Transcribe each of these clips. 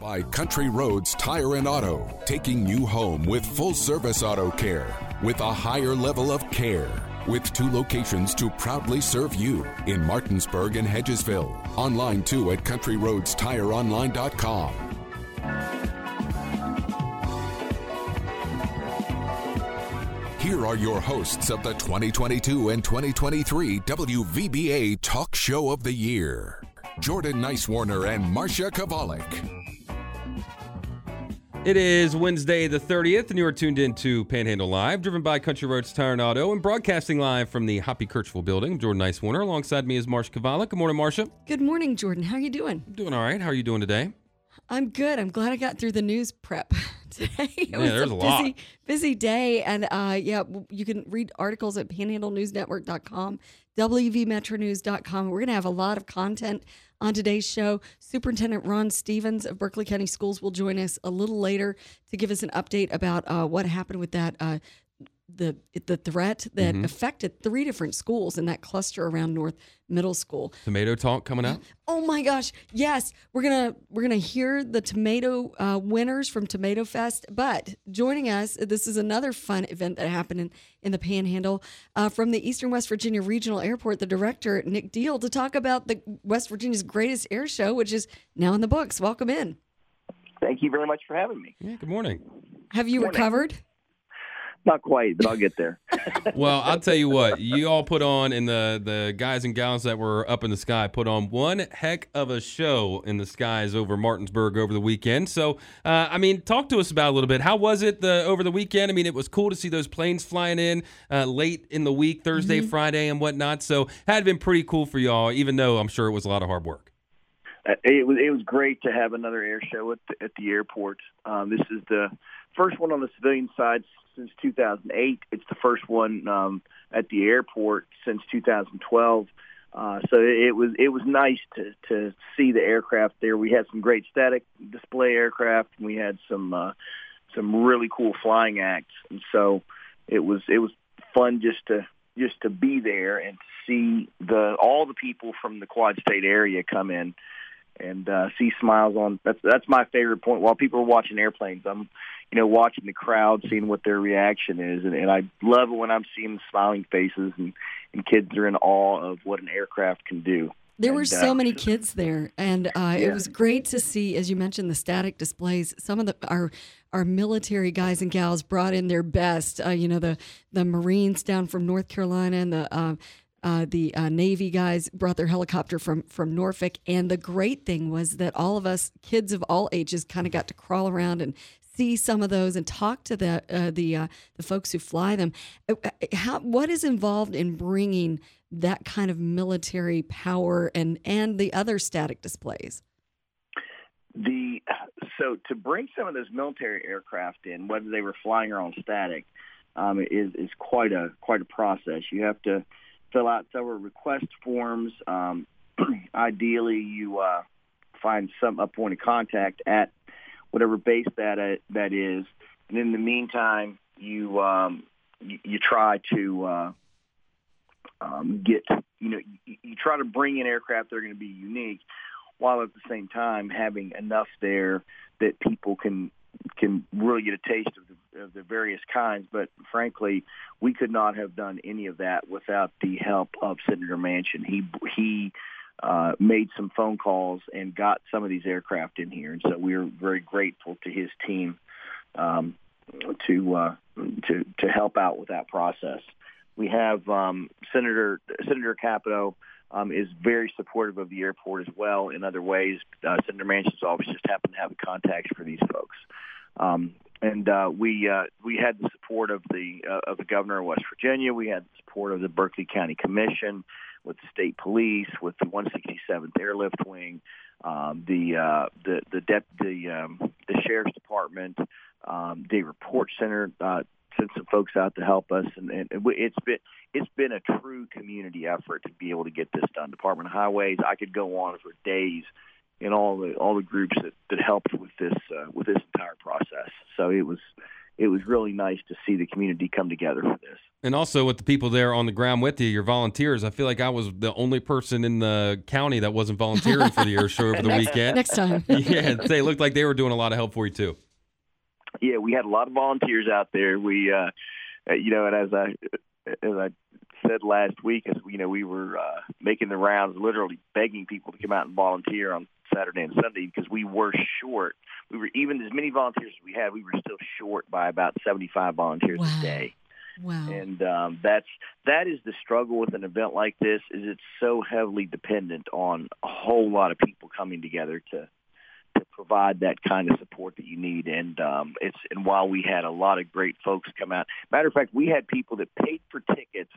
by Country Roads Tire and Auto, taking you home with full service auto care with a higher level of care. With two locations to proudly serve you in Martinsburg and Hedgesville. Online too at CountryRoadsTireOnline.com. Here are your hosts of the 2022 and 2023 WVBA Talk Show of the Year Jordan Nicewarner and Marsha Chwalik. It is Wednesday the 30th, and you are tuned in to Panhandle Live, driven by Country Roads Tire and Auto, and broadcasting live from the Hoppy Kercheval building. Jordan Nicewarner. Alongside me is Marsha Chwalik. Good morning, Marsha. Good morning, Jordan. How are you doing? Doing all right. How are you doing today? I'm good. I'm glad I got through the news prep today. It Yeah, was there's a a lot. busy, busy day, and uh, yeah, you can read articles at PanhandleNewsNetwork.com, WVMetroNews.com. We're gonna have a lot of content on today's show. Superintendent Ron Stevens of Berkeley County Schools will join us a little later to give us an update about uh, what happened with that. Uh, the the threat that Mm-hmm. affected three different schools in that cluster around North Middle School. Tomato talk coming up. Oh my gosh! Yes, we're gonna we're gonna hear the tomato uh, winners from Tomato Fest. But joining us, this is another fun event that happened in, in the Panhandle uh, from the Eastern West Virginia Regional Airport. The director Nic Diehl to talk about the West Virginia's greatest air show, which is now in the books. Welcome in. Thank you very much for having me. Yeah, good morning. Have you Morning. recovered? Not quite, but I'll get there. Well, I'll tell you what, you all put on, and the, the guys and gals that were up in the sky put on one heck of a show in the skies over Martinsburg over the weekend. So, uh, I mean, talk to us about a little bit. How was it the, over the weekend? I mean, it was cool to see those planes flying in uh, late in the week, Thursday, Friday, and whatnot. So, had been pretty cool for y'all, even though I'm sure it was a lot of hard work. Uh, it was it was great to have another air show at the, at the airport. Um, this is the first one on the civilian side since 2008. It's the first one um, at the airport since 2012. Uh, so it was it was nice to to see the aircraft there. We had some great static display aircraft. And we had some uh, some really cool flying acts, and so it was it was fun just to just to be there and to see the all the people from the Quad State area come in and uh, see smiles on. That's that's my favorite point. While people are watching airplanes, I'm you know watching the crowd, seeing what their reaction is, and, and I love it when I'm seeing smiling faces and and kids are in awe of what an aircraft can do. There were so uh, many kids there, and uh, it was great to see, as you mentioned, the static displays. Some of the our our military guys and gals brought in their best. Uh, you know, the the Marines down from North Carolina and the. Uh, uh, the uh, Navy guys brought their helicopter from from Norfolk, and the great thing was that all of us kids of all ages kind of got to crawl around and see some of those and talk to the uh, the uh, the folks who fly them. Uh, uh, How, what is involved in bringing that kind of military power and and the other static displays? The so to bring some of those military aircraft in, whether they were flying or on static, um, is is quite a quite a process. You have to fill out several request forms. Um, ideally, you uh, find some a point of contact at whatever base that uh, that is, and in the meantime, you um, you, you try to uh, um, get you know you, you try to bring in aircraft that are going to be unique while at the same time having enough there that people can can really get a taste of the, of the various kinds. But frankly, we could not have done any of that without the help of Senator Manchin. He he uh, made some phone calls and got some of these aircraft in here, and so we are very grateful to his team um, to uh, to to help out with that process. We have um, Senator Senator Capito um, is very supportive of the airport as well in other ways. Uh, Senator Manchin's office just happened to have a contact for these folks, um, and uh, we uh, we had the support of the uh, of the governor of West Virginia. We had the support of the Berkeley County Commission, with the state police, with the 167th Airlift Wing, um, the uh, the the dep- the um, the sheriff's department, um, the report center. Uh, sent some folks out to help us, and, and it's been it's been a true community effort to be able to get this done. Department of Highways, I could go on for days and all the all the groups that, that helped with this uh, with this entire process. So it was it was really nice to see the community come together for this. And also with the people there on the ground with you, your volunteers. I feel like I was the only person in the county that wasn't volunteering for the air show over the weekend. Next time. yeah, they looked like they were doing a lot of help for you too. Yeah, we had a lot of volunteers out there. We, uh, you know, and as I as I said last week, as you know, we were uh, making the rounds, literally begging people to come out and volunteer on Saturday and Sunday because we were short. We were even as many volunteers as we had, we were still short by about 75 volunteers Wow. a day. Wow. And um, that's that is the struggle with an event like this is it's so heavily dependent on a whole lot of people coming together to to provide that kind of support that you need. And um, it's and while we had a lot of great folks come out, matter of fact, we had people that paid for tickets,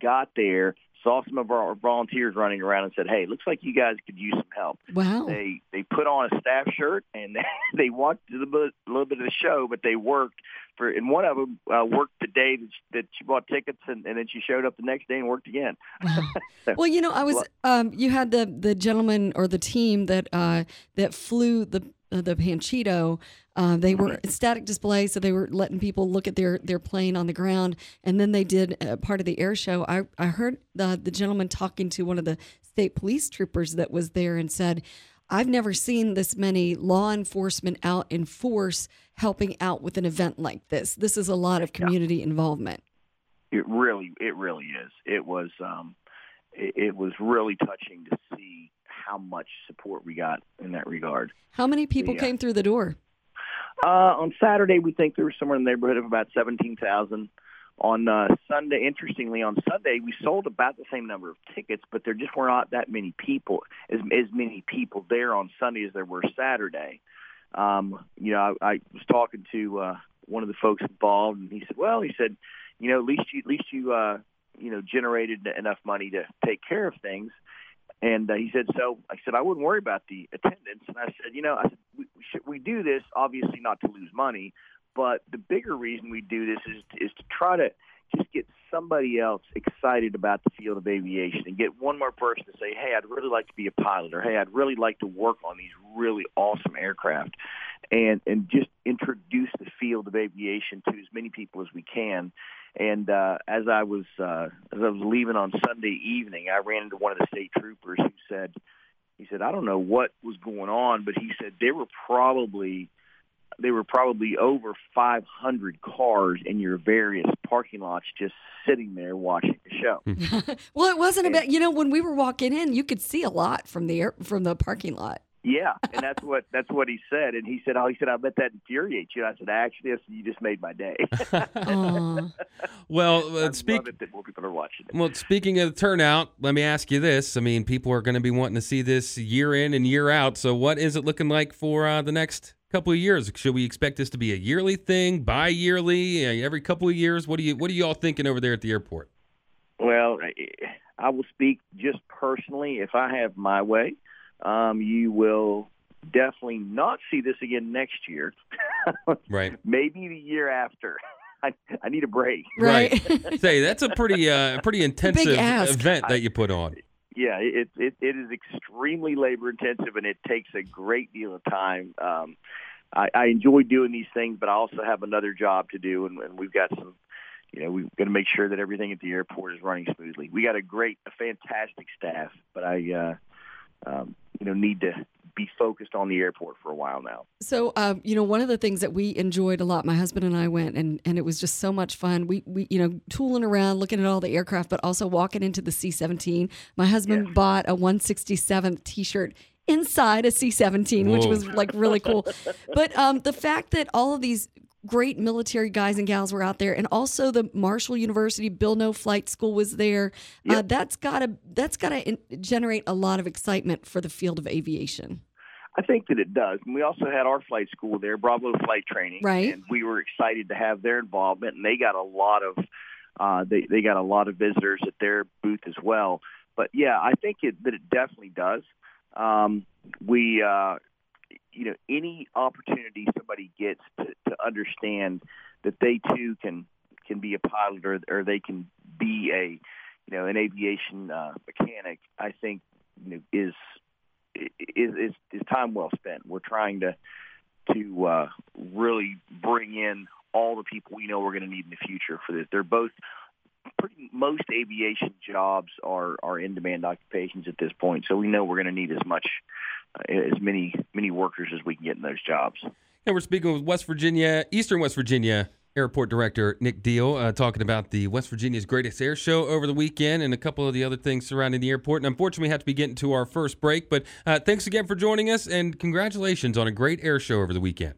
got there, saw some of our volunteers running around, and said, "Hey, looks like you guys could use some help." wow. They they put on a staff shirt and they watched a little bit, a little bit of the show, but they worked for. And one of them uh, worked the day that she, that she bought tickets, and, and then she showed up the next day and worked again. Wow. Well, you know, I was um, you had the the gentleman or the team that uh, that flew the uh, the Panchito. Uh, they were static display, so they were letting people look at their their plane on the ground, and then they did uh, part of the air show. I I heard the the gentleman talking to one of the state police troopers that was there and said. I've never seen this many law enforcement out in force helping out with an event like this. This is a lot of community involvement. It really, it really is. It was, um, it, it was really touching to see how much support we got in that regard. How many people Yeah. came through the door? Uh, on Saturday, we think there was somewhere in the neighborhood of about seventeen thousand. On uh, Sunday, interestingly, on Sunday we sold about the same number of tickets, but there just were not that many people, as as many people there on Sunday as there were Saturday. Um, you know, I, I was talking to uh, one of the folks involved, and he said, "Well, he said, you know, at least you at least you uh, you know generated enough money to take care of things." And uh, he said, so I said, I wouldn't worry about the attendance. And I said, you know, I said, we, do this obviously not to lose money, but the bigger reason we do this is, is to try to just get somebody else excited about the field of aviation and get one more person to say, hey, I'd really like to be a pilot or, hey, I'd really like to work on these really awesome aircraft and, and just introduce the field of aviation to as many people as we can. And uh, as I was uh, as I was leaving on Sunday evening, I ran into one of the state troopers who said, he said, I don't know what was going on, but he said there were probably there were probably over 500 cars in your various parking lots just sitting there watching the show. Hmm. well, it wasn't about you know when we were walking in, you could see a lot from the air, from the parking lot. Yeah, and that's what that's what he said. And he said, "Oh, he said I bet that infuriates you." I said, "Actually, I said, you just made my day." Aw. Well, uh, speak. that more people are watching it. Well, speaking of the turnout, let me ask you this. I mean, people are going to be wanting to see this year in and year out. So, what is it looking like for uh, the next couple of years? Should we expect this to be a yearly thing, bi-yearly, uh, every couple of years? What do you What are you all thinking over there at the airport? Well, I- I will speak just personally. If I have my way, um, you will definitely not see this again next year. Right. Maybe the year after. I, I need a break. Right. Say that's a pretty uh, pretty intensive event that you put on. Yeah, it, it it is extremely labor intensive, and it takes a great deal of time. Um, I, I enjoy doing these things, but I also have another job to do, and, and we've got some. You know, we've got to make sure that everything at the airport is running smoothly. We got a great, a fantastic staff, but I, uh, um, you know, need to be focused on the airport for a while now. So, um, you know, one of the things that we enjoyed a lot, my husband and I went, and, and it was just so much fun. We, we, you know, tooling around, looking at all the aircraft, but also walking into the C 17. My husband bought a 167th t shirt inside a C 17, which was like really cool. but um, the fact that all of these great military guys and gals were out there and also the Marshall University Bill Noe Flight School was there uh, that's gotta that's gotta in- generate a lot of excitement for the field of aviation I think that it does. And we also had our flight school there, Bravo Flight Training, Right. And we were excited to have their involvement, and they got a lot of uh, they they got a lot of visitors at their booth as well. But yeah, I think it, that it definitely does. Um, we uh, you know any opportunity somebody gets to, to understand that they too can can be a pilot or or they can be a you know an aviation uh, mechanic, I think you know is is, is is time well spent. We're trying to to uh, really bring in all the people we know we're going to need in the future for this. They're both pretty most aviation jobs are are in demand occupations at this point. So we know we're going to need as much as many many workers as we can get in those jobs. And we're speaking with West Virginia, Eastern West Virginia Airport Director Nic Diehl, uh, talking about the West Virginia's Greatest Air Show over the weekend and a couple of the other things surrounding the airport. And unfortunately, we have to be getting to our first break. But uh, thanks again for joining us, and congratulations on a great air show over the weekend.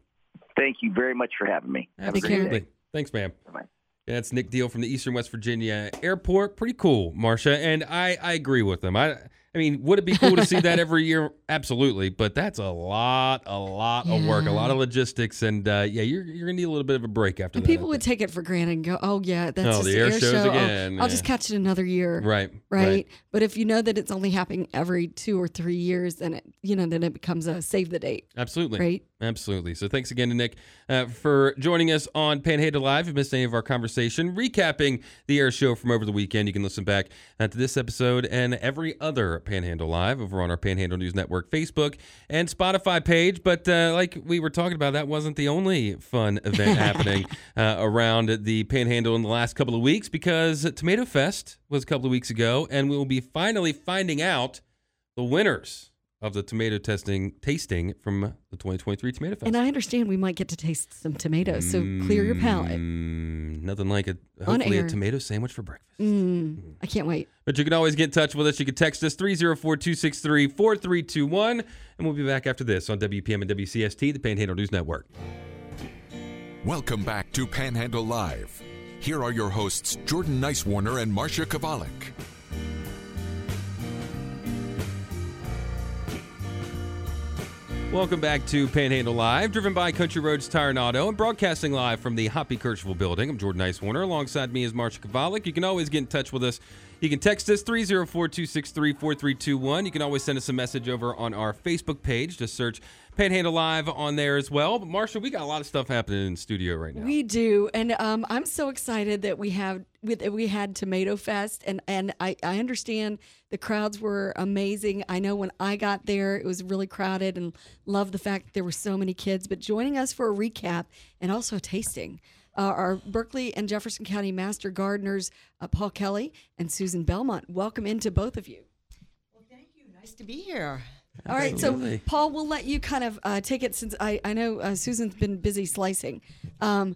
Thank you very much for having me. Absolutely. Thanks, ma'am. Bye-bye. Yeah, that's Nic Diehl from the Eastern West Virginia Airport. Pretty cool, Marsha, and I, I agree with him. I I mean, would it be cool to see that every year? Absolutely, but that's a lot, a lot of work, a lot of logistics, and uh, yeah, you're you're gonna need a little bit of a break after And that. People would take it for granted and go, "Oh yeah, that's Oh, just the air air show. I'll- again, I'll, just catch it another year." right, Right? But if you know that it's only happening every two or three years, then it, you know, then it becomes a save the date, Absolutely. right? Absolutely. So thanks again to Nic uh, for joining us on Panhandle Live. If you missed any of our conversation, recapping the air show from over the weekend, you can listen back uh, to this episode and every other Panhandle Live over on our Panhandle News Network Facebook and Spotify page. But uh, like we were talking about, that wasn't the only fun event happening uh, around the Panhandle in the last couple of weeks because Tomato Fest was a couple of weeks ago, and we will be finally finding out the winners of the tomato testing tasting from the 2023 Tomato Fest. And I understand we might get to taste some tomatoes, so clear your palate. Mm, nothing like a On hopefully a tomato sandwich for breakfast. Mm, I can't wait. But you can always get in touch with us. You can text us 304-263-4321 and we'll be back after this on WEPM and WCST, the Panhandle News Network. Welcome back to Panhandle Live. Here are your hosts, Jordan Nicewarner and Marsha Chwalik. Welcome back to Panhandle Live, driven by Country Roads Tire and Auto, and broadcasting live from the Hoppy Kercheval building. I'm Jordan Nicewarner. Alongside me is Marsha Chwalik. You can always get in touch with us. You can text us 304 263 4321. You can always send us a message over on our Facebook page. Just search Panhandle Live on there as well. But Marsha, we got a lot of stuff happening in the studio right now. We do, and um, I'm so excited that we have with that we had Tomato Fest, and and I I understand the crowds were amazing. I know when I got there, it was really crowded, and love the fact that there were so many kids. But joining us for a recap and also a tasting. Uh, are Berkeley and Jefferson County Master Gardeners uh, Paul Kelly and Susan Belmont. Welcome into both of you. Well, thank you. Nice to be here. All right, so Paul, we'll let you kind of uh, take it since I, I know uh, Susan's been busy slicing. Um,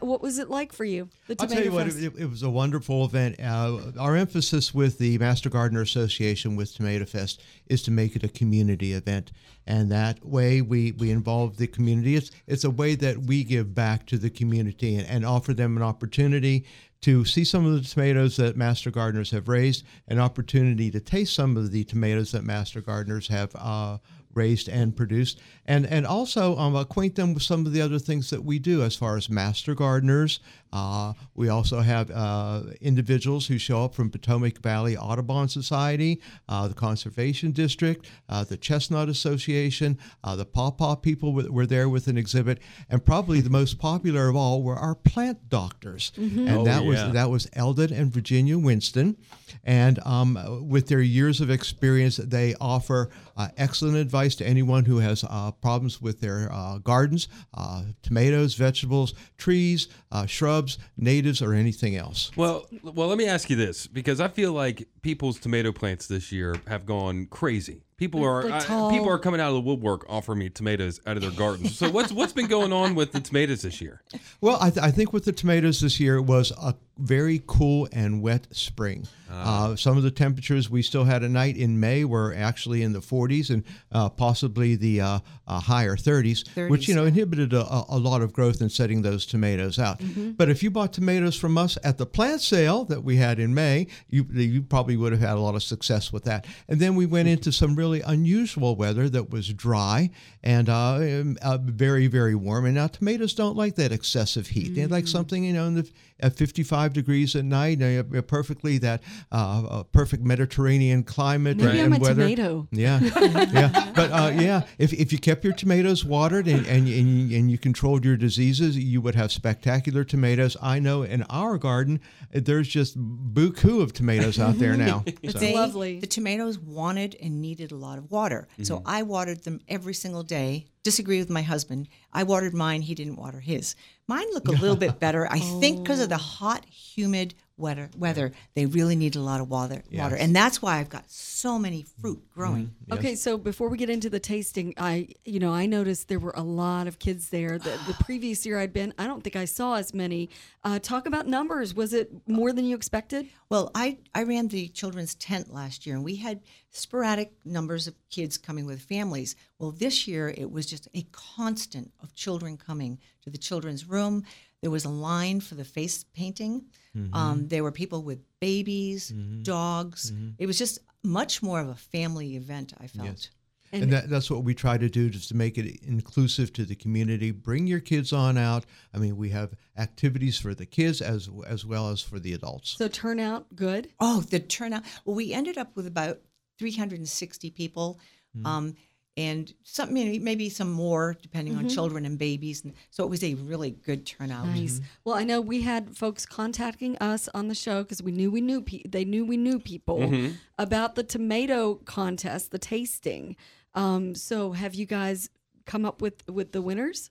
what was it like for you? The I'll tell you what, it, it was a wonderful event. Uh, our emphasis with the Master Gardener Association with Tomato Fest is to make it a community event. And that way we, we involve the community. It's, it's a way that we give back to the community and, and offer them an opportunity to see some of the tomatoes that Master Gardeners have raised, an opportunity to taste some of the tomatoes that Master Gardeners have uh, raised and produced, and and also um, acquaint them with some of the other things that we do as far as master gardeners. Uh, we also have uh, individuals who show up from Potomac Valley Audubon Society, uh, the Conservation District, uh, the Chestnut Association, uh, the Pawpaw people were, were there with an exhibit, and probably the most popular of all were our plant doctors, and Oh, that was that was Eldon and Virginia Winston, and um, with their years of experience, they offer uh, excellent advice to anyone who has uh, problems with their uh, gardens, uh, tomatoes, vegetables, trees, uh, shrubs, natives, or anything else. Well, well, let me ask you this because I feel like people's tomato plants this year have gone crazy. People are They're I- people are coming out of the woodwork offering me tomatoes out of their gardens. So what's what's been going on with the tomatoes this year? Well, I, th- I think with the tomatoes this year was a very cool and wet spring. Uh, some of the temperatures we still had at night in May were actually in the 40s and uh, possibly the uh, uh, higher 30s, which you know inhibited a, a- a lot of growth in setting those tomatoes out. But if you bought tomatoes from us at the plant sale that we had in May, you you probably would have had a lot of success with that. And then we went into some really unusual weather that was dry and uh, um, uh, very very warm. And now tomatoes don't like that excessive heat. They like something you know in the at 55 degrees at night, uh, perfectly that uh, uh, perfect Mediterranean climate Maybe and, I'm a weather. tomato. Yeah, yeah, but uh, yeah, if, if you kept your tomatoes watered and, and, and, you, and you controlled your diseases, you would have spectacular tomatoes. I know in our garden, there's just buku of tomatoes out there now. It's So- They- lovely. The tomatoes wanted and needed a lot of water. So I watered them every single day. Disagree with my husband. I watered mine, he didn't water his. Mine look a little bit better, I think, because of the oh. hot, humid weather, weather, they really need a lot of water. Water, and that's why I've got so many fruit growing. Okay, so before we get into the tasting, I you know I noticed there were a lot of kids there. The, the previous year I'd been, I don't think I saw as many. Uh, talk about numbers. Was it more than you expected? Well, I, I ran the children's tent last year, and we had sporadic numbers of kids coming with families. Well, this year it was just a constant of children coming to the children's room. There was a line for the face painting. Um, there were people with babies, dogs. It was just much more of a family event. I felt. And, that, that's what we try to do, just to make it inclusive to the community. Bring your kids on out. I mean, we have activities for the kids as as well as for the adults. So turnout good. Oh, the turnout. Well, we ended up with about 360 people. Um, and some, maybe, maybe some more depending on mm-hmm. children and babies. And so it was a really good turnout. Nice. Mm-hmm. Well, I know we had folks contacting us on the show because we knew we knew pe- they knew we knew people mm-hmm. about the tomato contest, the tasting. Um, so have you guys come up with with the winners?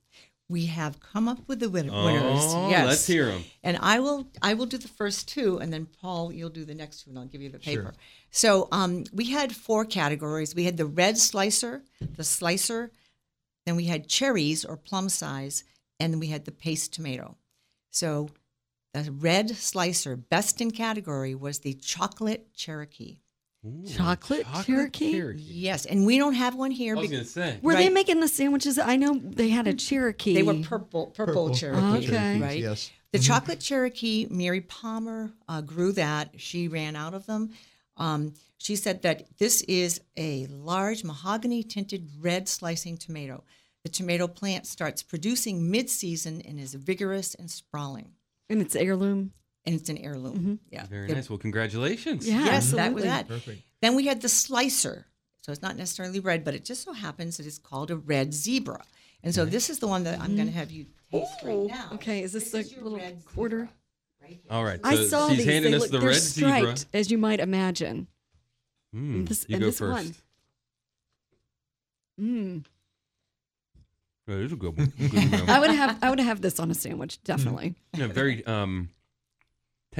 We have come up with the win- winners. Oh, yes. let's hear them. And I will I will do the first two, and then Paul, you'll do the next two, and I'll give you the paper. Sure. So um, we had four categories. We had the red slicer, the slicer, then we had cherries or plum size, and then we had the paste tomato. So the red slicer, best in category, was the chocolate Cherokee. Chocolate, Cherokee? Yes, and we don't have one here. I was gonna say. Were they making the sandwiches? I know they had a Cherokee. They were purple, purple, Cherokee, Okay. right? Yes. The chocolate Cherokee, Mary Palmer uh, grew that. She ran out of them. Um, she said that this is a large mahogany tinted red slicing tomato. The tomato plant starts producing mid season and is vigorous and sprawling. and it's heirloom. And it's an heirloom. Yeah. Very They're- nice. Well, congratulations. Yeah, Yes, that was absolutely. that. Perfect. Then we had the slicer. So it's not necessarily red, but it just so happens that it's called a red zebra. And so this is the one that I'm going to have you taste right now. Okay, is this the your little red quarter? right here. All right. I saw she's these. handing they us look, the they're red zebra. striped, as you might imagine. Mm, This- you and go this first. one. Mm. This a good one. Good. I would have I would have this on a sandwich, definitely. Yeah, very um.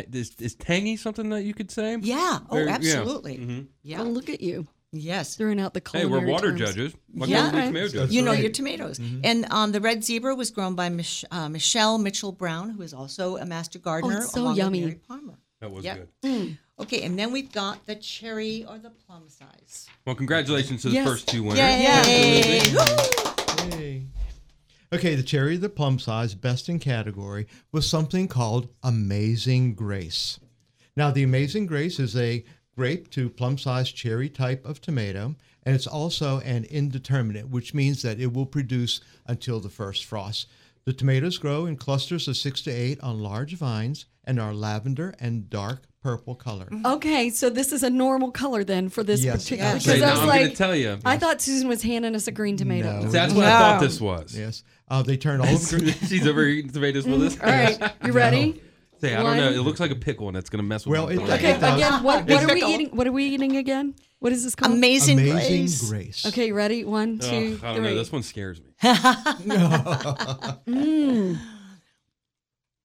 Ta- is, is tangy something that you could say? Yeah. Oh, Very- yeah. absolutely. Mhm. Yeah. Oh, look at you Yes. throwing out the Hey, we're water terms. judges. Why Yeah. can't we be tomato judges? you know right. your tomatoes. And um, the red zebra was grown by Mich- uh, Michelle Mitchell Brown, who is also a master gardener. Oh, it's so along with yummy. Mary Palmer. That was Yep. good. Okay, and then we've got the cherry or the plum size. Well, congratulations to the Yes. first two winners. Yay! Absolutely. Yay. Okay, the cherry, the plum size, best in category, was something called Amazing Grace. Now, the Amazing Grace is a grape to plum size cherry type of tomato, and it's also an indeterminate, which means that it will produce until the first frost. The tomatoes grow in clusters of six to eight on large vines and are lavender and dark purple color. Mm-hmm. Okay, so this is a normal color then for this Yes. particular. Yes. Say, Because I now was I'm like, going to tell you. I thought Susan was handing us a green tomato. No. That's what I thought this was. Yes, uh, they turned all of green. She's over eating tomatoes with mm, us. All right, you ready? Say, I don't know. It looks like a pickle, and it's going to mess with Well, my it- brain. Okay, It again, what, what are we eating? What are we eating again? What is this called? Amazing, Amazing grace. Grace. Okay, ready? One, two, I don't know. This one scares me. No. Mm.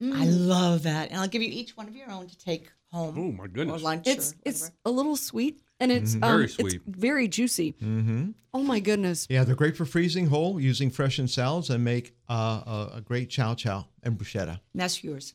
Mm. I love that. And I'll give you each one of your own to take home. Oh, my goodness. Or lunch It's or it's a little sweet and it's um, Very it's sweet. very juicy. Mm-hmm. Oh my goodness! Yeah, they're great for freezing whole, using fresh in salads, and make uh, a, a great chow chow and bruschetta. And that's yours.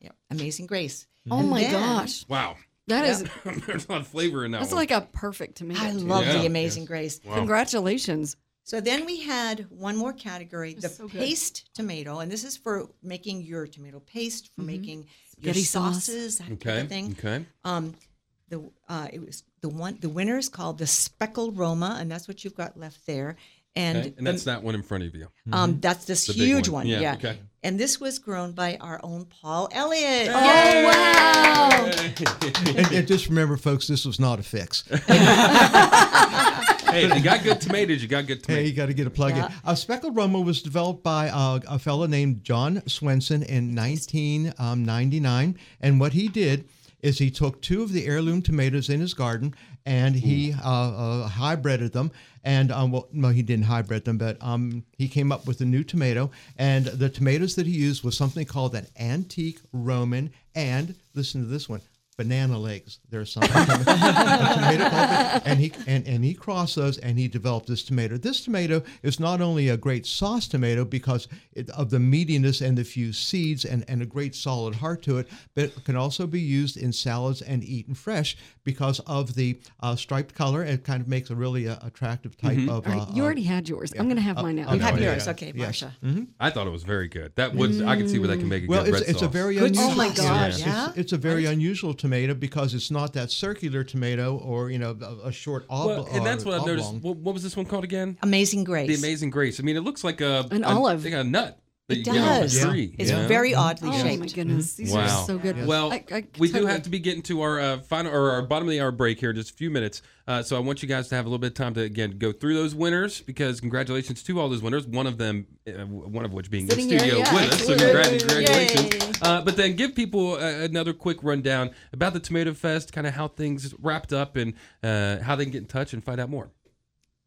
Yep. Amazing grace. Oh my then- gosh, Wow. that is There's a lot of flavor in that that's one. like a perfect tomato. I too. love Yeah. the amazing grace. Congratulations! So then we had one more category, the so good. paste tomato, and this is for making your tomato paste, for making your Spaghetti sauce. sauces, that kind okay. of thing. Okay. Um, the uh, it was the one the winner is called the speckled Roma, and that's what you've got left there. And, okay. And the- that's that one in front of you. um, that's this The huge one. one. Yeah, Yeah. okay. And this was grown by our own Paul Elliott. Oh wow! and, and just remember, folks, this was not a fix. hey, if you got good tomatoes, you got good Hey, tomatoes. you got to get a plug Yeah. in. Uh, Speckled Roma was developed by uh, a fellow named John Swenson in 1999. And what he did is he took two of the heirloom tomatoes in his garden and he uh, uh, hybrided them. And um, well, no, he didn't hybrid them, but um, he came up with a new tomato. And the tomatoes that he used was something called an antique Roman. And listen to this one banana legs. There's some tomato called, and he and, and he crossed those and he developed this tomato. This tomato is not only a great sauce tomato because it, of the meatiness and the few seeds and, and a great solid heart to it, but it can also be used in salads and eaten fresh because of the uh, striped color. It kind of makes a really uh, attractive type of. All right, uh, you uh, already had yours. I'm going to have mine now. You Have Oh, yeah, yours, yeah. okay, Yes. Marsha. I thought it was very good. That was I can see where that can make a Well, good it's, red it's a sauce. very Good unusual. Oh my gosh, It's- yeah. It's, a very unusual tomato because it's not that circular tomato or you know a, a short oblong. well, and that's what I've uh, noticed. oblong. What, what was this one called again? Amazing Grace. The Amazing Grace. I mean, it looks like a An a, olive. like a nut that It you get off does. a tree. It's you know? very oddly Oh shaped. my goodness, these Wow. are so good. Well, I- I we do have to be getting to our uh, final or our bottom of the hour break here in just a few minutes. Uh, so I want you guys to have a little bit of time to again go through those winners because congratulations to all those winners. One of them, uh, one of which being Sitting in here, studio yeah, with us. So congratulations. Uh, but then give people uh, another quick rundown about the Tomato Fest, kind of how things wrapped up and uh, how they can get in touch and find out more.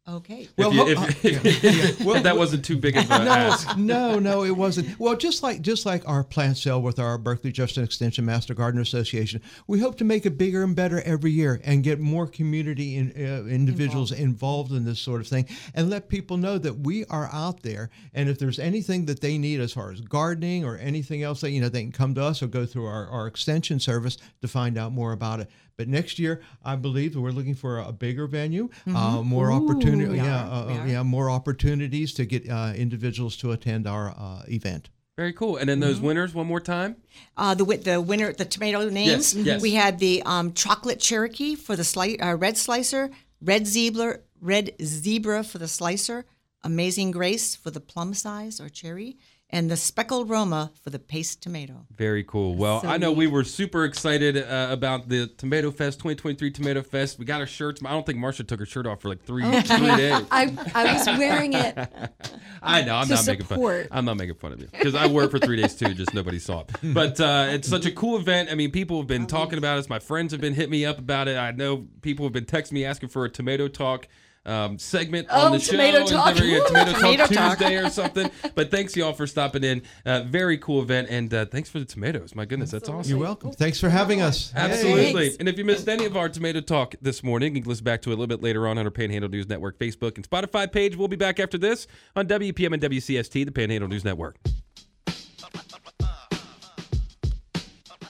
Okay. Well, if, you, ho- if, uh, if, yeah, yeah. Well, that wasn't too big of a no, ask. no, no, it wasn't. Well, just like just like our plant sale with our Berkeley Justin Extension Master Gardener Association, we hope to make it bigger and better every year and get more community in, uh, individuals involved. in this sort of thing, and let people know that we are out there. And if there's anything that they need as far as gardening or anything else, that you know, they can come to us or go through our, our extension service to find out more about it. But next year, I believe that we're looking for a, a bigger venue, uh, more opportunity, yeah, are, uh, we uh, are. yeah, more opportunities to get uh, individuals to attend our uh, event. Very cool. And then those winners, one more time. Uh, the the winner, the tomato names. Yes, yes. We had the um, chocolate Cherokee for the sli- uh, red slicer, red zebra, red zebra for the slicer, Amazing Grace for the plum size or cherry, and the speckled Roma for the paste tomato. Very cool. Well, So I know neat. we were super excited uh, about the Tomato Fest 2023 Tomato Fest. We got our shirts. I don't think Marsha took her shirt off for like three, three days. I, I was wearing it. I know. I'm To not making fun. I'm not making fun of you because I wore it for three days too. Just nobody saw it. But uh, it's such a cool event. I mean, people have been talking about it. My friends have been hitting me up about it. I know people have been texting me asking for a tomato talk. Um, segment Oh, on the show, Tomato and Talk. every- yeah, tomato, Tomato talk Talk. Tuesday or something. But thanks y'all for stopping in. Uh, very cool event, and uh, thanks for the tomatoes. My goodness, that's awesome. You're welcome. Thanks for having us. Absolutely. Thanks. And if you missed any of our tomato talk this morning, you can listen back to it a little bit later on on our Panhandle News Network Facebook and Spotify page. We'll be back after this on WEPM and WCST, the Panhandle News Network.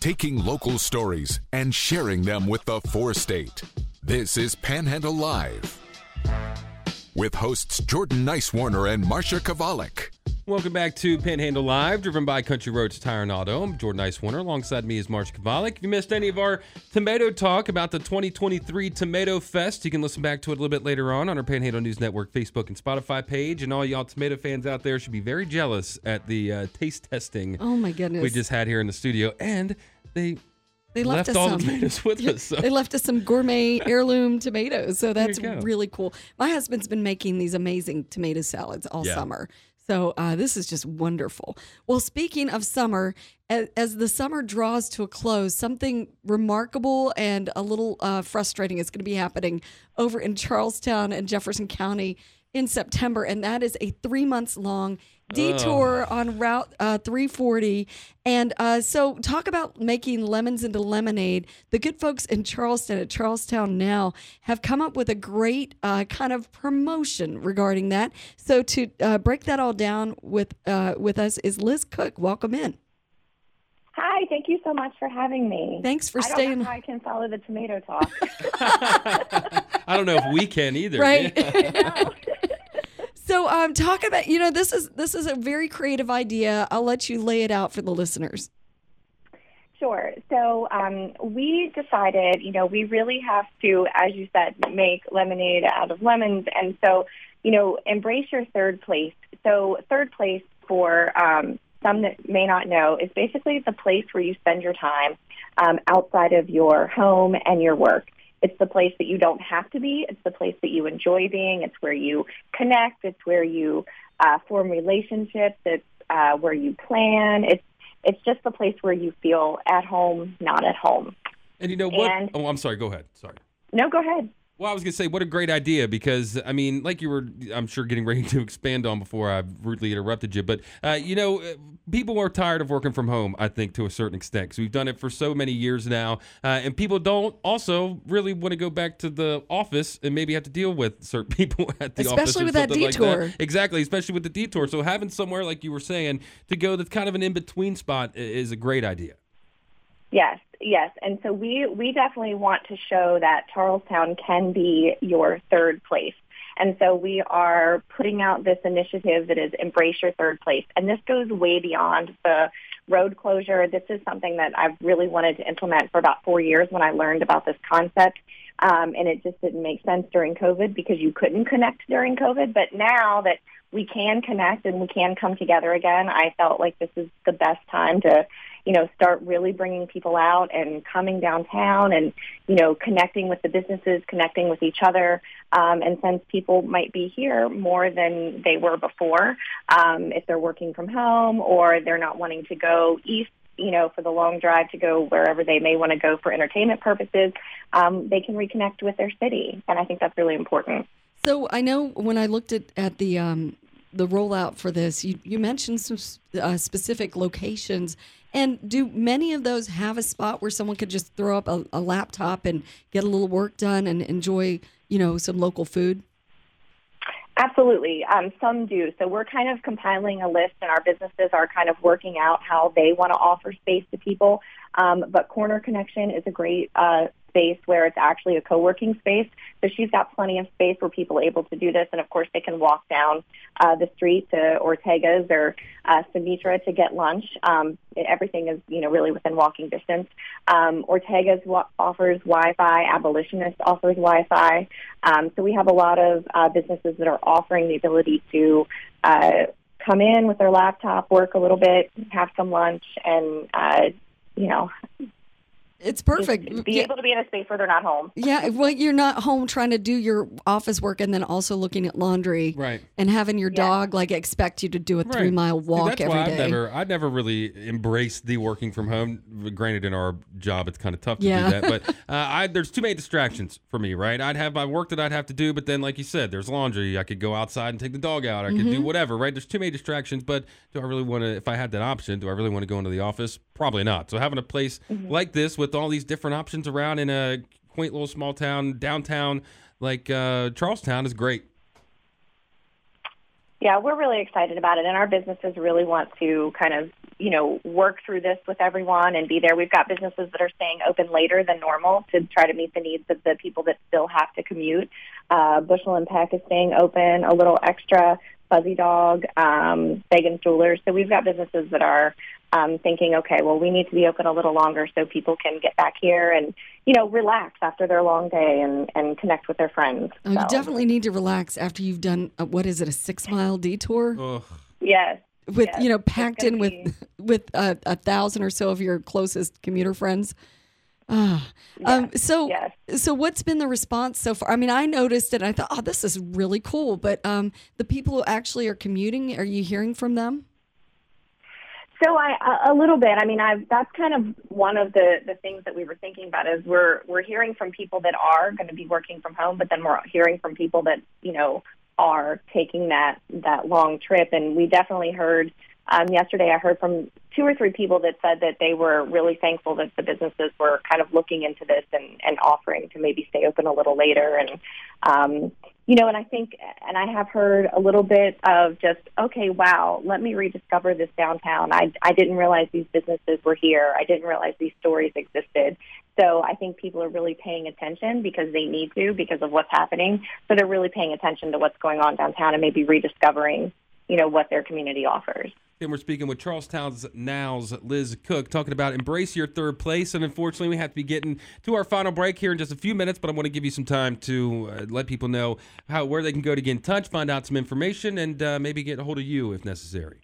Taking local stories and sharing them with the four state. This is Panhandle Live. With hosts Jordan Nicewarner and Marsha Chwalik. Welcome back to Panhandle Live, driven by Country Roads Tire and Auto. I'm Jordan Nicewarner. Alongside me is Marsha Chwalik. If you missed any of our tomato talk about the 2023 Tomato Fest, you can listen back to it a little bit later on on our Panhandle News Network Facebook and Spotify page. And all y'all tomato fans out there should be very jealous at the uh, taste testing Oh my goodness. we just had here in the studio. And they they left, us all some. the tomatoes with us. So. They left us some gourmet heirloom tomatoes. So that's really cool. My husband's been making these amazing tomato salads all Yeah. summer. So uh, this is just wonderful. Well, speaking of summer, as, as the summer draws to a close, something remarkable and a little uh, frustrating is going to be happening over in Charles Town and Jefferson County in September, and that is a three months long detour on Route uh, 340. And uh, so, talk about making lemons into lemonade. The good folks in Charles Town at Charles Town Now have come up with a great uh, kind of promotion regarding that. So, to uh, break that all down with uh, with us is Liz Cook. Welcome in. Hi, thank you so much for having me. Thanks for I don't staying. know how I can follow the tomato talk. I don't know if we can either. Right. No. so, um, talk about you know this is this is a very creative idea. I'll let you lay it out for the listeners. Sure. So um, we decided, you know, we really have to, as you said, make lemonade out of lemons. And so, you know, embrace your third place. So third place for um, some that may not know is basically the place where you spend your time um, outside of your home and your work. It's the place that you don't have to be. It's the place that you enjoy being. It's where you connect. It's where you uh, form relationships. It's uh, where you plan. It's it's just the place where you feel at home, not at home. And you know what? And- oh, I'm sorry. Go ahead. Sorry. No, go ahead. Well, I was gonna say, what a great idea because I mean, like you were, I'm sure getting ready to expand on before I rudely interrupted you, but uh, you know, uh, people are tired of working from home. I think to a certain extent because we've done it for so many years now, uh, and people don't also really want to go back to the office and maybe have to deal with certain people at the office, Especially with that something like detour. Exactly, especially with the detour. So having somewhere like you were saying to go that's kind of an in between spot is a great idea. Yes, yes. And so we, we definitely want to show that Charles Town can be your third place. And so we are putting out this initiative that is Embrace Your Third Place. And this goes way beyond the road closure. This is something that I've really wanted to implement for about four years when I learned about this concept. Um, and it just didn't make sense during COVID because you couldn't connect during COVID. But now that we can connect and we can come together again, I felt like this is the best time to, you know, start really bringing people out and coming downtown and, you know, connecting with the businesses, connecting with each other. Um, and since people might be here more than they were before, um, if they're working from home or they're not wanting to go east you know, for the long drive to go wherever they may want to go for entertainment purposes, um, they can reconnect with their city, and I think that's really important. So I know when I looked at at the um, the rollout for this, you you mentioned some uh, specific locations. And do many of those have a spot where someone could just throw up a, a laptop and get a little work done and enjoy, you know, some local food? Absolutely. Um, some do. So we're kind of compiling a list, and our businesses are kind of working out how they want to offer space to people. Um, but Corner Connection is a great uh, space where it's actually a co-working space. So she's got plenty of space where people are able to do this, and of course they can walk down uh, the street to Ortega's or uh, Sumitra to get lunch. Um, everything is, you know, really within walking distance. Um, Ortega's wa- offers Wi-Fi. Abolitionist offers Wi-Fi. Um, so we have a lot of uh, businesses that are offering the ability to uh, come in with their laptop, work a little bit, have some lunch, and uh, you know, It's just perfect. be able to be in a space where they're not home. Yeah, well, you're not home trying to do your office work and then also looking at laundry, Right. And having your dog like expect you to do a three mile See, walk that's every why day. I've never, I've never really embraced the working from home. Granted, in our job, it's kind of tough to Yeah. do that. But uh, I, there's too many distractions for me, right? I'd have my work that I'd have to do, but then, like you said, there's laundry. I could go outside and take the dog out. I could Mm-hmm. do whatever, right? There's too many distractions. But do I really want to? If I had that option, do I really want to go into the office? Probably not. So having a place Mm-hmm. like this with all these different options around in a quaint little small town, downtown like uh, Charles Town, is great. Yeah, we're really excited about it, and our businesses really want to kind of, you know, work through this with everyone and be there. We've got businesses that are staying open later than normal to try to meet the needs of the people that still have to commute. Uh, Bushel and Peck is staying open a little extra. Fuzzy Dog, um, Sagan's Jewelers. So we've got businesses that are um, thinking, okay, well, we need to be open a little longer so people can get back here and, you know, relax after their long day and, and connect with their friends. Oh, you definitely need to relax after you've done a, what is it, a six mile detour Ugh. Yes. with yes, you know packed in with be- with uh, a thousand or so of your closest commuter friends. Ah, um, so yes. so what's been the response so far? I mean, I noticed it. I thought, oh, this is really cool. But um, the people who actually are commuting, are you hearing from them? So I a- little bit. I mean, I've that's kind of one of the the things that we were thinking about is we're we're hearing from people that are going to be working from home, but then we're hearing from people that you know are taking that that long trip, and we definitely heard. Um, yesterday, I heard from two or three people that said that they were really thankful that the businesses were kind of looking into this and, and offering to maybe stay open a little later. And, um, you know, and I think, and I have heard a little bit of just, okay, wow, let me rediscover this downtown. I, I didn't realize these businesses were here. I didn't realize these stories existed. So I think people are really paying attention because they need to because of what's happening. So they're really paying attention to what's going on downtown and maybe rediscovering, you know, what their community offers. And we're speaking with Charles Town's Now's Liz Cook, talking about embrace your third place. And unfortunately, we have to be getting to our final break here in just a few minutes. But I want to give you some time to uh, let people know how where they can go to get in touch, find out some information, and uh, maybe get a hold of you if necessary.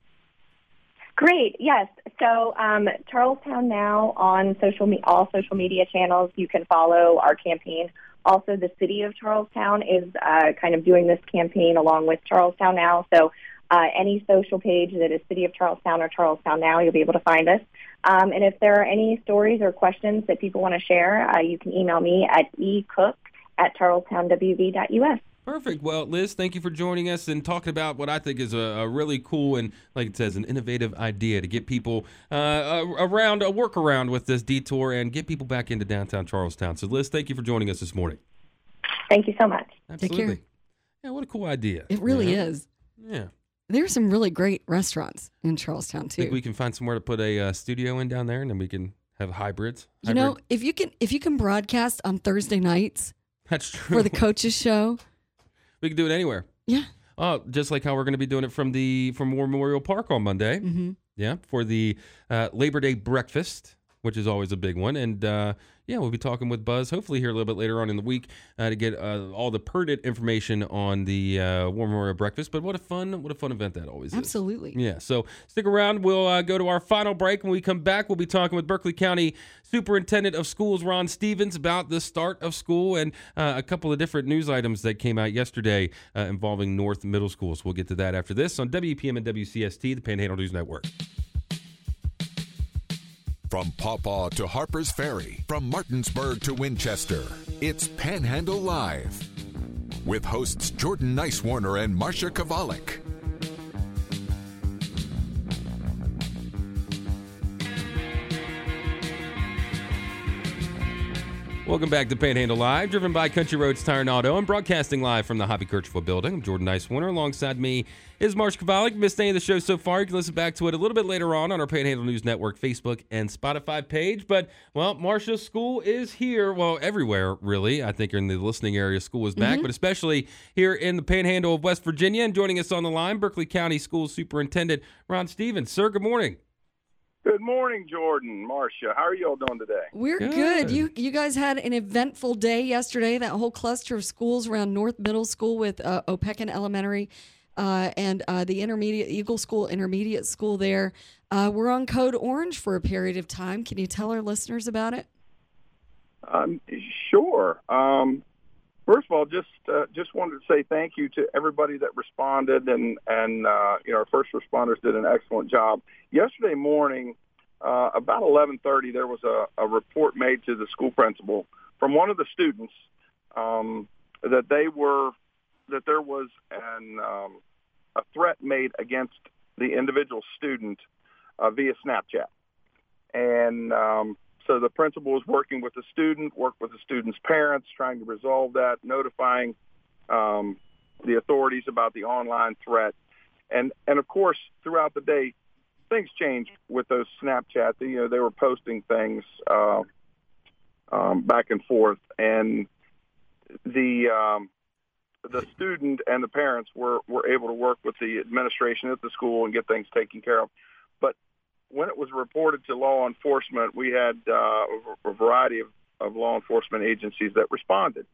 Great. Yes. So um, Charles Town now on social me- all social media channels. You can follow our campaign. Also, the city of Charles Town is uh, kind of doing this campaign along with Charles Town now. So uh, any social page that is City of Charles Town or Charles Town Now, you'll be able to find us. Um, and if there are any stories or questions that people want to share, uh, you can email me at ecook at charlestownwv.us. Perfect. Well, Liz, thank you for joining us and talking about what I think is a, a really cool and, like it says, an innovative idea to get people uh, around a workaround with this detour and get people back into downtown Charles Town. So, Liz, thank you for joining us this morning. Thank you so much. Absolutely. Take care. Yeah, what a cool idea. It really Yeah. is. Yeah. There's some really great restaurants in Charles Town too. I Think we can find somewhere to put a uh, studio in down there, and then we can have hybrids. you know, if you can if you can broadcast on Thursday nights that's true. for the coaches show, we can do it anywhere. yeah. Oh, just like how we're going to be doing it from the from War Memorial Park on Monday. hmm Yeah, for the uh, Labor Day breakfast, which is always a big one. And uh, yeah, we'll be talking with Buzz hopefully here a little bit later on in the week uh, to get uh, all the pertinent information on the uh, War Memorial breakfast. But what a fun, what a fun event that always is. Absolutely. Yeah, so stick around. We'll uh, go to our final break. When we come back, we'll be talking with Berkeley County Superintendent of Schools, Ron Stevens, about the start of school and uh, a couple of different news items that came out yesterday uh, involving North Middle School. So we'll get to that after this on WEPM and WCST, the Panhandle News Network. From Paw Paw to Harper's Ferry, from Martinsburg to Winchester, it's Panhandle Live. With hosts Jordan Nicewarner and Marsha Chwalik. Welcome back to Panhandle Live, driven by Country Roads Tire and Auto. I'm broadcasting live from the Hoppy Kercheval building. I'm Jordan Nicewarner. Alongside me is Marsh Chwalik. Missed any of the show so far? You can listen back to it a little bit later on on our Panhandle News Network Facebook and Spotify page. But, well, Marsha, school is here. Well, everywhere, really. I think in the listening area, school is back, mm-hmm. but especially here in the Panhandle of West Virginia. And joining us on the line, Berkeley County School Superintendent Ron Stevens. Sir, good morning. Good morning, Jordan, Marsha. How are you all doing today? We're Good. good. You you guys had an eventful day yesterday. That whole cluster of schools around North Middle School with uh, Opequon Elementary uh, and uh, the intermediate Eagle School Intermediate School there. Uh, we're on Code Orange for a period of time. Can you tell our listeners about it? Um, sure. Um, first of all, just uh, just wanted to say thank you to everybody that responded, and and uh, you know our first responders did an excellent job. Yesterday morning, uh, about 11:30, there was a, a report made to the school principal from one of the students um, that they were that there was an um, a threat made against the individual student uh, via Snapchat, and um, so the principal was working with the student, worked with the student's parents, trying to resolve that, notifying um, the authorities about the online threat, and and of course throughout the day, things changed with those Snapchat. You know, they were posting things uh, um, back and forth, and the um, the student and the parents were were able to work with the administration at the school and get things taken care of. When it was reported to law enforcement, we had uh, a variety of, of law enforcement agencies that responded.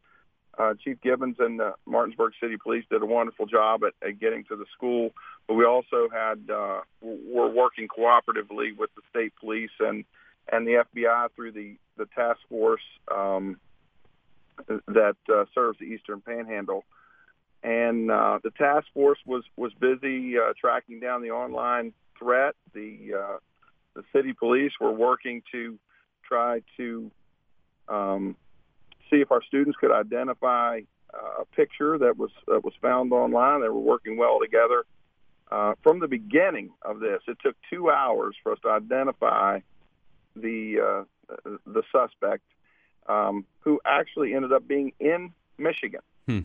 Uh, Chief Gibbons and the Martinsburg City Police did a wonderful job at, at getting to the school, but we also had uh, we're working cooperatively with the state police and and the FBI through the the task force um, that uh, serves the Eastern Panhandle. And uh, the task force was was busy uh, tracking down the online threat. The uh, the city police were working to try to um, see if our students could identify uh, a picture that was that was found online. They were working well together. Uh, from the beginning of this, it took two hours for us to identify the uh, the suspect, um, who actually ended up being in Michigan. Hmm.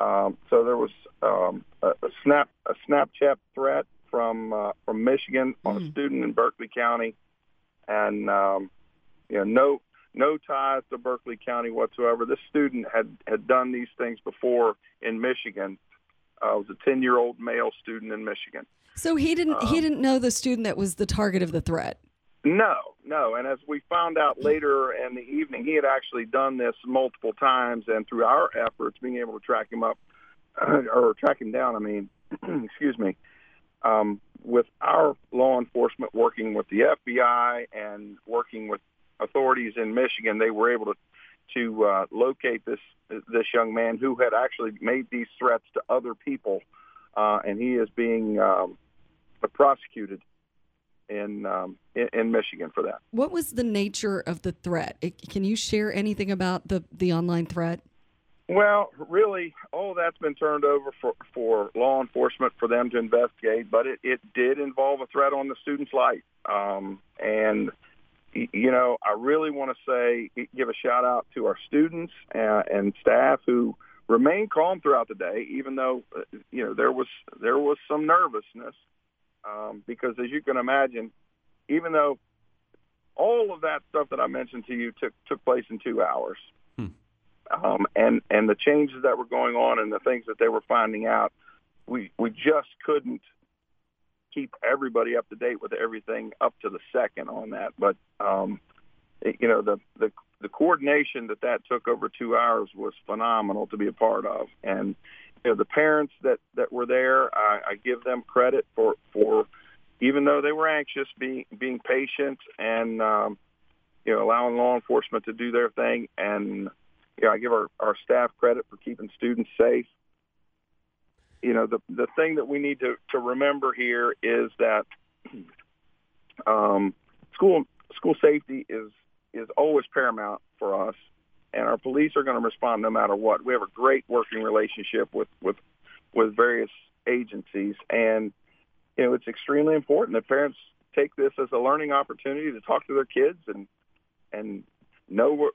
Um, so there was um, a, a snap a Snapchat threat from uh, from Michigan on a Hmm. student in Berkeley County, and um, you know no no ties to Berkeley County whatsoever. This student had had done these things before in Michigan. Uh, was a ten year old male student in Michigan. So he didn't Um, he didn't know the student that was the target of the threat. No, no. And as we found out later in the evening, he had actually done this multiple times, and through our efforts, being able to track him up or track him down, I mean, excuse me, um, with our law enforcement working with the FBI and working with authorities in Michigan, they were able to to uh, locate this this young man who had actually made these threats to other people, uh, and he is being um, prosecuted in, um, in in Michigan for that. What was the nature of the threat? Can you share anything about the the online threat? Well, really, all that's been turned over for, for law enforcement for them to investigate, but it, it did involve a threat on the student's life. Um, and, you know, I really want to say, give a shout out to our students uh, and staff who remained calm throughout the day, even though, uh, you know, there was, there was some nervousness um, because as you can imagine, even though all of that stuff that I mentioned to you took, took place in two hours, um, and and the changes that were going on and the things that they were finding out, we we just couldn't keep everybody up to date with everything up to the second on that. But um, it, you know the the the coordination that that took over two hours was phenomenal to be a part of, and you know the parents that that were there, I, I give them credit for for even though they were anxious, being being patient and um, you know allowing law enforcement to do their thing and you know, I give our, our staff credit for keeping students safe. You know, the the thing that we need to, to remember here is that um, school school safety is is always paramount for us, and our police are going to respond no matter what. We have a great working relationship with with with various agencies, and you know, it's extremely important that parents take this as a learning opportunity to talk to their kids and and know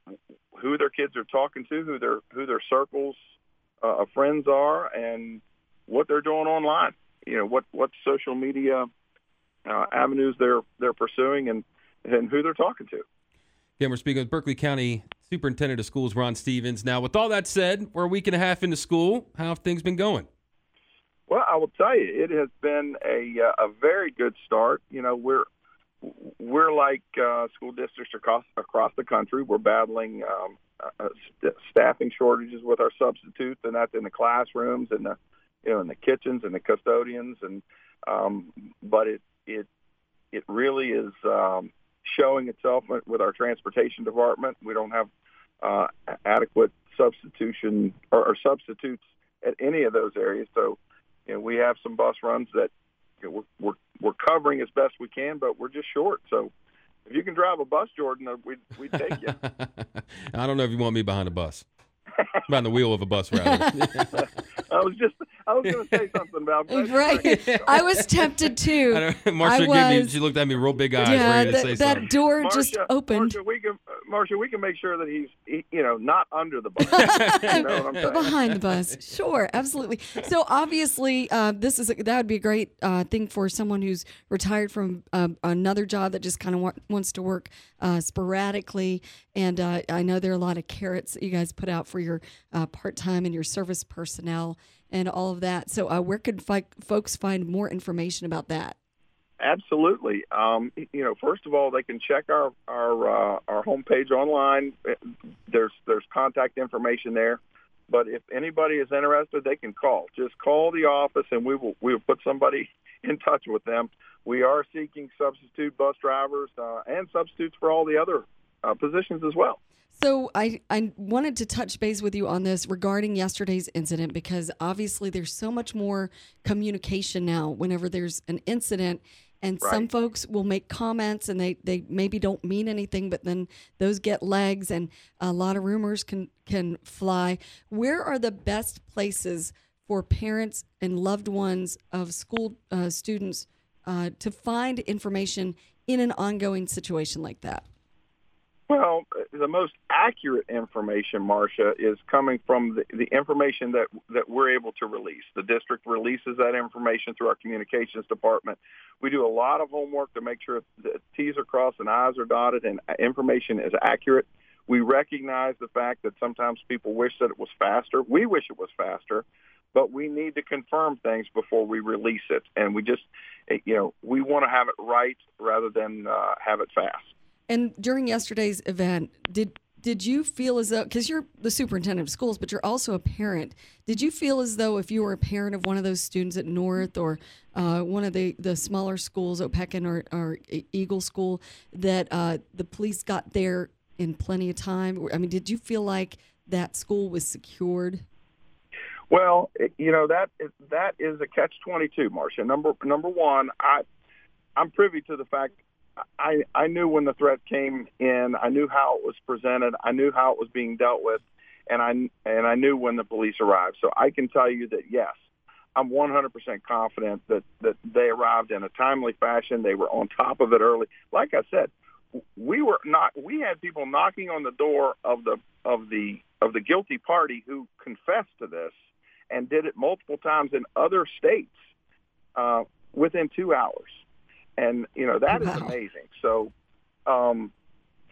who their kids are talking to, who their who their circles uh, of friends are, and what they're doing online. You know what what social media uh, avenues they're they're pursuing, and and who they're talking to. Again, we're speaking with Berkeley County Superintendent of Schools Ron Stevens. Now, with all that said, we're a week and a half into school. How have things been going? Well, I will tell you, it has been a uh, a very good start. You know, we're we're like uh, school districts across across the country. We're battling um, uh, st- staffing shortages with our substitutes, and that's in the classrooms and the you know in the kitchens and the custodians. And um, but it it it really is um, showing itself with our transportation department. We don't have uh, adequate substitution or, or substitutes at any of those areas. So you know, we have some bus runs that we're, we're we're covering as best we can, but we're just short. So if you can drive a bus, Jordan, uh, we'd we'd take you. I don't know if you want me behind a bus, behind the wheel of a bus, rather. I was just I was going to say something about right. I was tempted to. Marsha, me, she looked at me real big eyes, yeah, ready that, to say that door Marsha, just opened. Marsha, we can, Marsha, we can make sure that he's, he, you know, not under the bus. you know what I'm? Behind the bus, sure, absolutely. So obviously, uh, this is a, that would be a great uh, thing for someone who's retired from uh, another job that just kind of wa- wants to work uh, sporadically. And uh, I know there are a lot of carrots that you guys put out for your uh, part time and your service personnel and all of that. So, uh, where could fi- folks find more information about that? Absolutely. Um, you know, first of all, they can check our our uh, our homepage online. There's there's contact information there. But if anybody is interested, they can call. Just call the office, and we will we will put somebody in touch with them. We are seeking substitute bus drivers uh, and substitutes for all the other uh, positions as well. So I, I wanted to touch base with you on this regarding yesterday's incident because obviously there's so much more communication now whenever there's an incident and Right. some folks will make comments and they, they maybe don't mean anything but then those get legs and a lot of rumors can can fly where are the best places for parents and loved ones of school uh, students uh, to find information in an ongoing situation like that Well, the most accurate information, Marsha, is coming from the, the information that that we're able to release. The district releases that information through our communications department. We do a lot of homework to make sure that T's are crossed and I's are dotted and information is accurate. We recognize the fact that sometimes people wish that it was faster. We wish it was faster, but we need to confirm things before we release it. And we just, you know, we want to have it right rather than uh, have it fast. And during yesterday's event, did did you feel as though because you're the superintendent of schools, but you're also a parent? Did you feel as though if you were a parent of one of those students at North or uh, one of the the smaller schools, Opequon or, or Eagle School, that uh, the police got there in plenty of time? I mean, did you feel like that school was secured? Well, you know that is, that is a catch twenty two, Marsha. Number number one, I I'm privy to the fact I I knew when the threat came in. I knew how it was presented. I knew how it was being dealt with, and I and I knew when the police arrived. So I can tell you that yes, I'm 100% confident that that they arrived in a timely fashion. They were on top of it early. Like I said, we were not. We had people knocking on the door of the of the of the guilty party who confessed to this and did it multiple times in other states uh, within two hours. And you know that wow. is amazing. So um,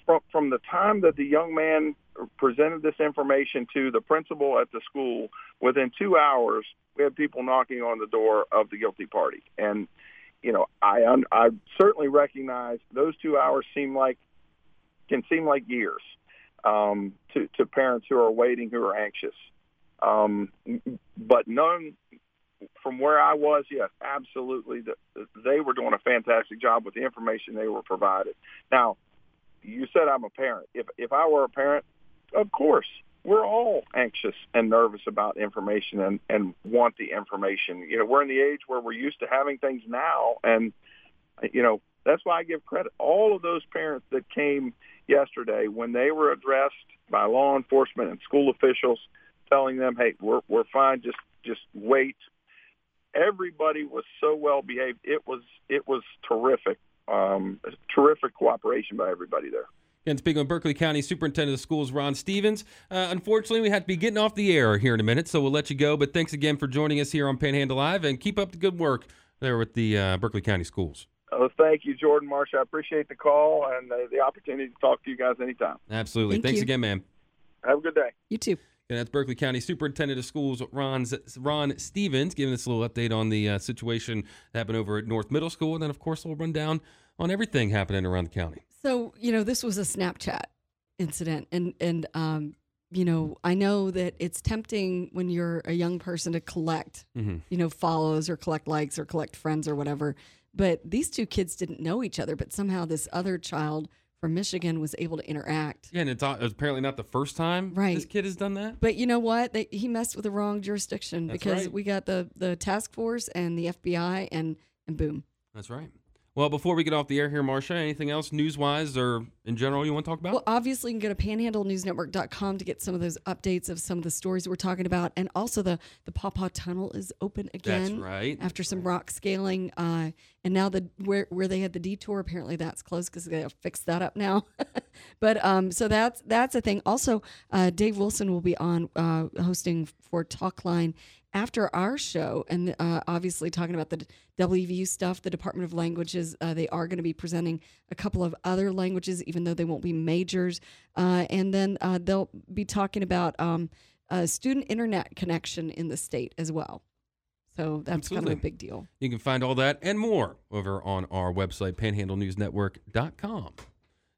from from the time that the young man presented this information to the principal at the school, within two hours, we had people knocking on the door of the guilty party. And, you know, I, I certainly recognize those two hours seem like, can seem like years um, to, to parents who are waiting, who are anxious. Um, but none, from where I was, yes, absolutely, the, they were doing a fantastic job with the information they were provided. Now, you said I'm a parent. If if I were a parent, of course, we're all anxious and nervous about information and, and want the information. You know, we're in the age where we're used to having things now. And, you know, that's why I give credit. All of those parents that came yesterday when they were addressed by law enforcement and school officials telling them, hey, we're, we're fine, just, just wait. Everybody was so well behaved. It was, it was terrific. Um, terrific cooperation by everybody there. And speaking of Berkeley County Superintendent of Schools, Ron Stevens, uh, unfortunately, we have to be getting off the air here in a minute, so we'll let you go. But thanks again for joining us here on Panhandle Live, and keep up the good work there with the uh, Berkeley County Schools. Oh, thank you, Jordan Marsh. I appreciate the call and uh, the opportunity to talk to you guys anytime. Absolutely. Thank Thanks you. again, man. Have a good day. You too. And that's Berkeley County Superintendent of Schools Ron, Ron Stevens giving us a little update on the uh, situation that happened over at North Middle School. And then, of course, we'll run down on everything happening around the county. So, you know, this was a Snapchat incident and and um you know i know that it's tempting when you're a young person to collect mm-hmm. you know follows or collect likes or collect friends or whatever but these two kids didn't know each other but somehow this other child from michigan was able to interact. Yeah and it's, it's apparently not the first time right. this kid has done that. But you know what? They, he messed with the wrong jurisdiction That's because right. we got the the task force and the fbi and and boom. That's right well, before we get off the air here, Marsha, anything else news wise or in general you want to talk about? Well, obviously, you can go to panhandlenewsnetwork.com to get some of those updates of some of the stories we're talking about. And also, the, the Paw Tunnel is open again. That's right. After some rock scaling. Uh, and now, the where, where they had the detour, apparently that's closed because they fixed that up now. but um, so that's that's a thing. Also, uh, Dave Wilson will be on uh, hosting for Talkline after our show, and uh, obviously talking about the WVU stuff, the Department of Languages, uh, they are going to be presenting a couple of other languages, even though they won't be majors. Uh, and then uh, they'll be talking about um, student internet connection in the state as well. So that's Absolutely. kind of a big deal. You can find all that and more over on our website, panhandlenewsnetwork.com.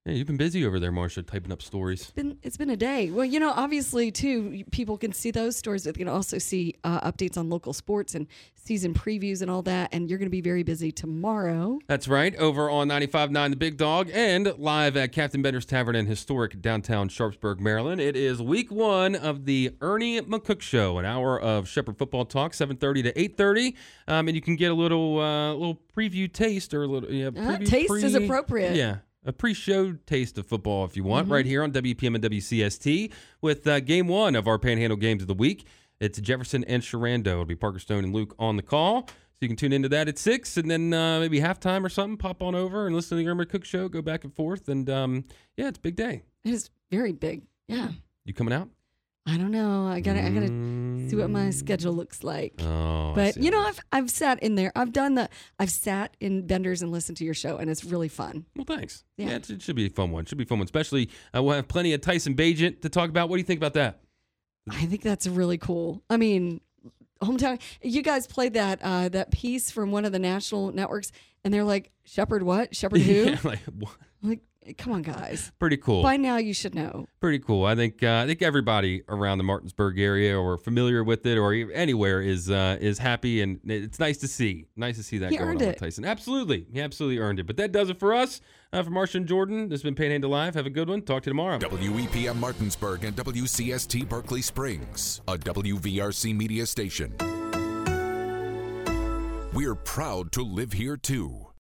Yeah, you've been busy over there, Marsha, typing up stories. It's been it's been a day. Well, you know, obviously too, people can see those stories, but they can also see uh, updates on local sports and season previews and all that. And you're going to be very busy tomorrow. That's right, over on 95.9 The Big Dog and live at Captain Bender's Tavern in historic downtown Sharpsburg, Maryland. It is week one of the Ernie McCook Show, an hour of Shepherd football talk, 7:30 to 8:30, um, and you can get a little uh, little preview taste or a little yeah, uh, preview, uh, taste pre- is appropriate. Yeah a pre-show taste of football if you want, mm-hmm. right here on WEPM and WCST with uh, game one of our Panhandle games of the week. It's Jefferson and Shenandoah. It'll be Parker Stone and Luke on the call. So you can tune into that at six, and then uh, maybe halftime or something. Pop on over and listen to the Irma Cook Show. Go back and forth, and um, yeah, it's a big day. It is very big. Yeah. You coming out? I don't know. I gotta. Mm. I gotta see what my schedule looks like. Oh, but you know, I've I've sat in there. I've done the. I've sat in Benders and listened to your show, and it's really fun. Well, thanks. Yeah, yeah it should be a fun one. It should be a fun one. Especially, uh, we'll have plenty of Tyson Bagent to talk about. What do you think about that? I think that's really cool. I mean, hometown. You guys played that uh, that piece from one of the national networks, and they're like, "Shepherd what? Shepherd who?" yeah, like, what? like Come on, guys. Pretty cool. By now, you should know. Pretty cool. I think uh, I think everybody around the Martinsburg area or familiar with it or anywhere is uh, is happy, and it's nice to see. Nice to see that he going on it. with Tyson. Absolutely, he absolutely earned it. But that does it for us. Uh, for Marsha and Jordan, this has been Panhandle Live. Have a good one. Talk to you tomorrow. WEPM Martinsburg and WCST Berkeley Springs, a WVRC media station. We're proud to live here too.